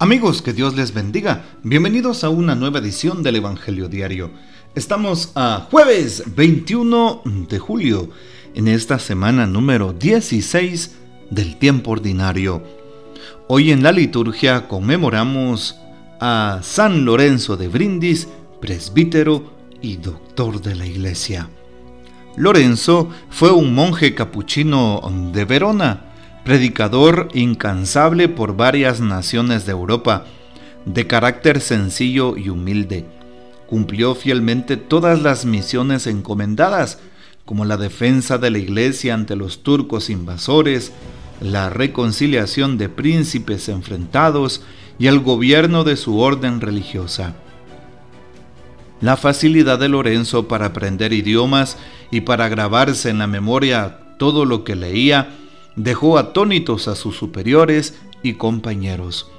Amigos, que Dios les bendiga. Bienvenidos a una nueva edición del Evangelio Diario. Estamos a jueves 21 de julio, en esta semana número 16 del tiempo ordinario. Hoy en la liturgia conmemoramos a San Lorenzo de Brindis, presbítero y doctor de la Iglesia. Lorenzo fue un monje capuchino de Verona, predicador incansable por varias naciones de Europa, de carácter sencillo y humilde. Cumplió fielmente todas las misiones encomendadas, como la defensa de la iglesia ante los turcos invasores, la reconciliación de príncipes enfrentados y el gobierno de su orden religiosa. La facilidad de Lorenzo para aprender idiomas y para grabarse en la memoria todo lo que leía dejó atónitos a sus superiores y compañeros.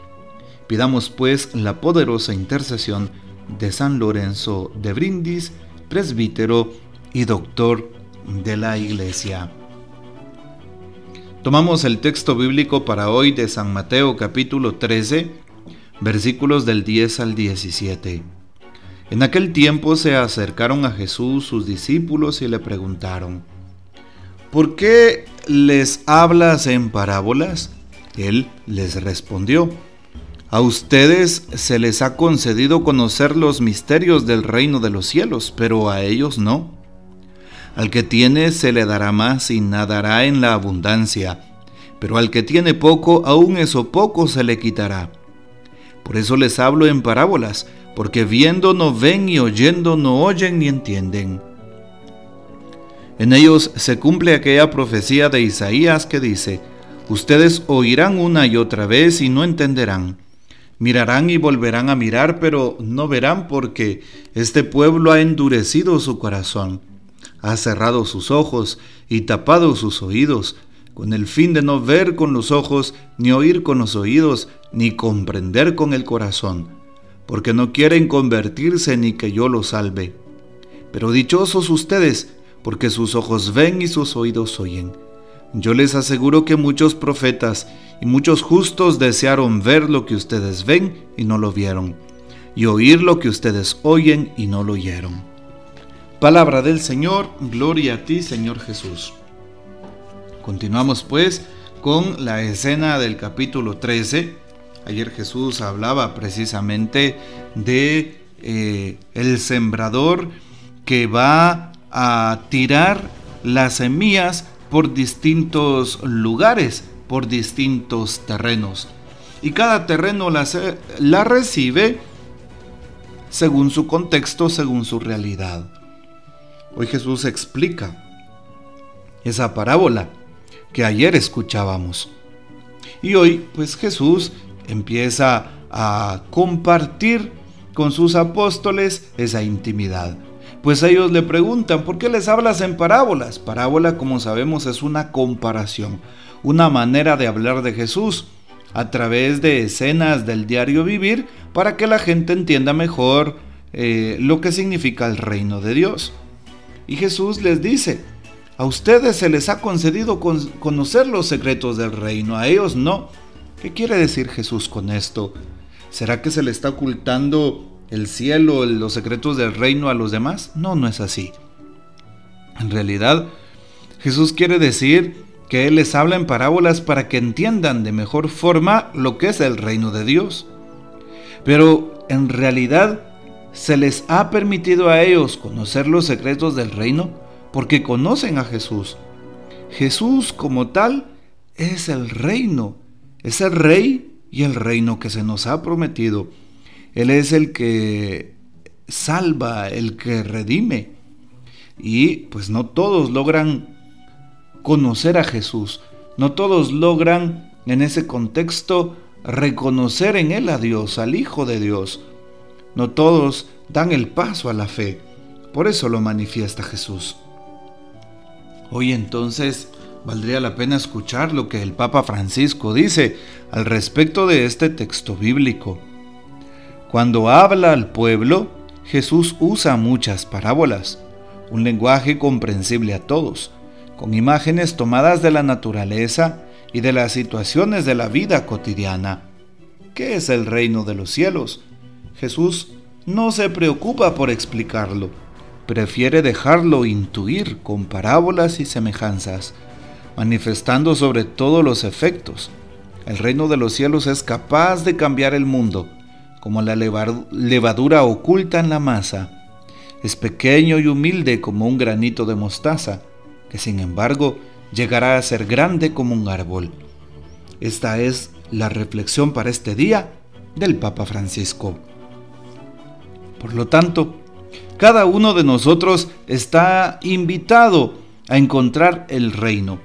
Pidamos pues la poderosa intercesión de San Lorenzo de Brindis, presbítero y doctor de la Iglesia. Tomamos el texto bíblico para hoy de San Mateo capítulo 13, versículos del 10 al 17. En aquel tiempo se acercaron a Jesús sus discípulos y le preguntaron, ¿por qué les hablas en parábolas? Él les respondió, a ustedes se les ha concedido conocer los misterios del reino de los cielos, pero a ellos no. Al que tiene se le dará más y nadará en la abundancia, pero al que tiene poco, aún eso poco se le quitará. Por eso les hablo en parábolas, porque viendo no ven y oyendo no oyen ni entienden. En ellos se cumple aquella profecía de Isaías que dice, Ustedes oirán una y otra vez y no entenderán. Mirarán y volverán a mirar, pero no verán porque este pueblo ha endurecido su corazón, ha cerrado sus ojos y tapado sus oídos, con el fin de no ver con los ojos, ni oír con los oídos, ni comprender con el corazón, porque no quieren convertirse ni que yo los salve. Pero dichosos ustedes, porque sus ojos ven y sus oídos oyen. Yo les aseguro que muchos profetas y muchos justos desearon ver lo que ustedes ven y no lo vieron, y oír lo que ustedes oyen y no lo oyeron. Palabra del Señor, gloria a ti Señor Jesús. Continuamos pues con la escena del capítulo 13. Ayer Jesús hablaba precisamente de eh, el sembrador que va a tirar las semillas por distintos lugares, por distintos terrenos. Y cada terreno la, la recibe según su contexto, según su realidad. Hoy Jesús explica esa parábola que ayer escuchábamos. Y hoy pues Jesús empieza a compartir con sus apóstoles esa intimidad pues ellos le preguntan, ¿por qué les hablas en parábolas? Parábola, como sabemos, es una comparación, una manera de hablar de Jesús a través de escenas del diario vivir para que la gente entienda mejor eh, lo que significa el reino de Dios. Y Jesús les dice, a ustedes se les ha concedido conocer los secretos del reino, a ellos no. ¿Qué quiere decir Jesús con esto? ¿Será que se le está ocultando el cielo, los secretos del reino a los demás. No, no es así. En realidad, Jesús quiere decir que Él les habla en parábolas para que entiendan de mejor forma lo que es el reino de Dios. Pero en realidad se les ha permitido a ellos conocer los secretos del reino porque conocen a Jesús. Jesús como tal es el reino, es el rey y el reino que se nos ha prometido él es el que salva, el que redime. Y pues no todos logran conocer a Jesús, no todos logran en ese contexto reconocer en Él a Dios, al Hijo de Dios. No todos dan el paso a la fe, por eso lo manifiesta Jesús. Hoy entonces valdría la pena escuchar lo que el Papa Francisco dice al respecto de este texto bíblico. Cuando habla al pueblo, Jesús usa muchas parábolas, un lenguaje comprensible a todos, con imágenes tomadas de la naturaleza y de las situaciones de la vida cotidiana. ¿qué es el reino de los cielos? Jesús no se preocupa por explicarlo, prefiere dejarlo intuir con parábolas y semejanzas, manifestando sobre todo los efectos. El reino de los cielos es capaz de cambiar el mundo, como la levadura oculta en la masa. Es pequeño y humilde como un granito de mostaza, que sin embargo llegará a ser grande como un árbol. Esta es la reflexión para este día del Papa Francisco. Por lo tanto, cada uno de nosotros está invitado a encontrar el reino.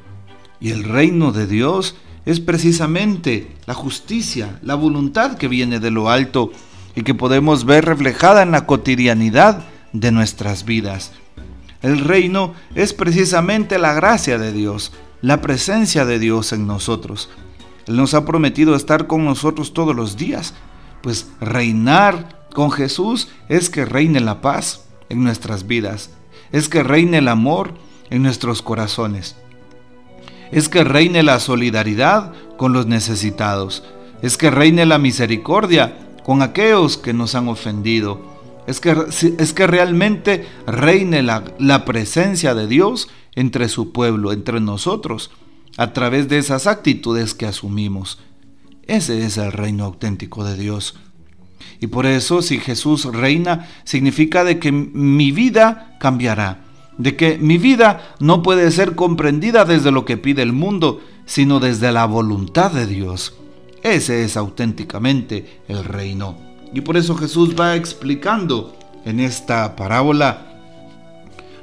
Y el reino de Dios es precisamente la justicia, la voluntad que viene de lo alto y que podemos ver reflejada en la cotidianidad de nuestras vidas. El reino es precisamente la gracia de Dios, la presencia de Dios en nosotros. Él nos ha prometido estar con nosotros todos los días, pues reinar con Jesús es que reine la paz en nuestras vidas, es que reine el amor en nuestros corazones, es que reine la solidaridad con los necesitados, es que reine la misericordia con aquellos que nos han ofendido, es que, es que realmente reine la, la presencia de Dios entre su pueblo, entre nosotros, a través de esas actitudes que asumimos. Ese es el reino auténtico de Dios. Y por eso si Jesús reina, significa de que mi vida cambiará, de que mi vida no puede ser comprendida desde lo que pide el mundo, sino desde la voluntad de Dios. Ese es auténticamente el reino. Y por eso Jesús va explicando en esta parábola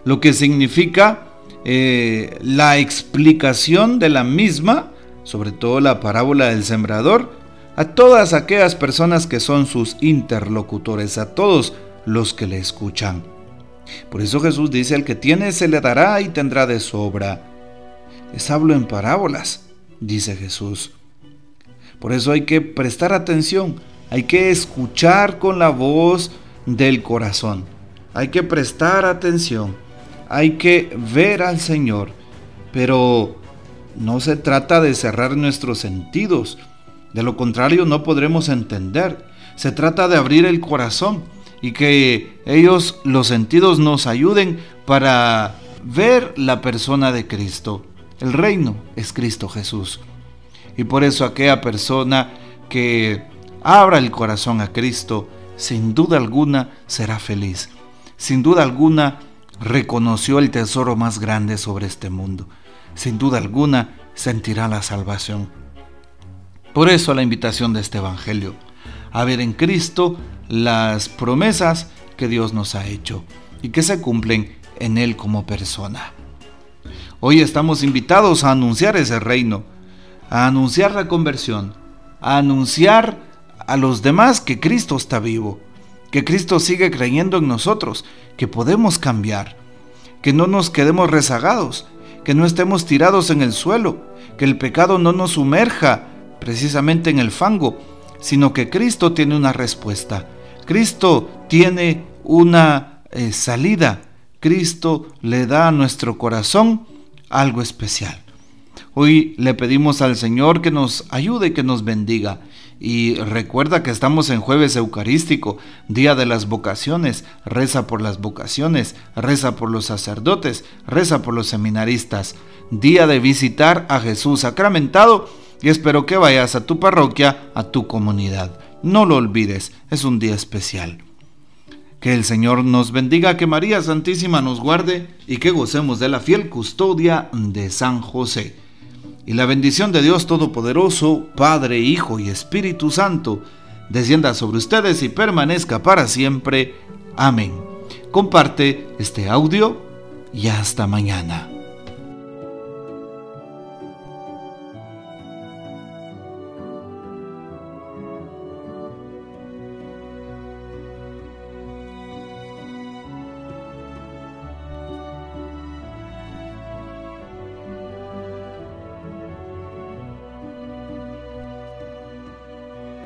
lo que significa eh, la explicación de la misma, sobre todo la parábola del sembrador, a todas aquellas personas que son sus interlocutores, a todos los que le escuchan. Por eso Jesús dice, el que tiene se le dará y tendrá de sobra. Les hablo en parábolas, dice Jesús. Por eso hay que prestar atención, hay que escuchar con la voz del corazón, hay que prestar atención, hay que ver al Señor, pero no se trata de cerrar nuestros sentidos, de lo contrario no podremos entender. Se trata de abrir el corazón y que ellos, los sentidos, nos ayuden para ver la persona de Cristo. El reino es Cristo Jesús. Y por eso aquella persona que abra el corazón a Cristo, sin duda alguna será feliz. Sin duda alguna reconoció el tesoro más grande sobre este mundo. Sin duda alguna sentirá la salvación. Por eso la invitación de este Evangelio, a ver en Cristo las promesas que Dios nos ha hecho y que se cumplen en Él como persona. Hoy estamos invitados a anunciar ese reino, a anunciar la conversión, a anunciar a los demás que Cristo está vivo, que Cristo sigue creyendo en nosotros, que podemos cambiar, que no nos quedemos rezagados, que no estemos tirados en el suelo, que el pecado no nos sumerja precisamente en el fango, sino que Cristo tiene una respuesta. Cristo tiene una eh, salida. Cristo le da a nuestro corazón algo especial. Hoy le pedimos al Señor que nos ayude, que nos bendiga. Y recuerda que estamos en jueves eucarístico, día de las vocaciones. Reza por las vocaciones, reza por los sacerdotes, reza por los seminaristas. Día de visitar a Jesús sacramentado y espero que vayas a tu parroquia, a tu comunidad. No lo olvides, es un día especial. Que el Señor nos bendiga, que María Santísima nos guarde y que gocemos de la fiel custodia de San José. Y la bendición de Dios Todopoderoso, Padre, Hijo y Espíritu Santo, descienda sobre ustedes y permanezca para siempre. Amén. Comparte este audio y hasta mañana.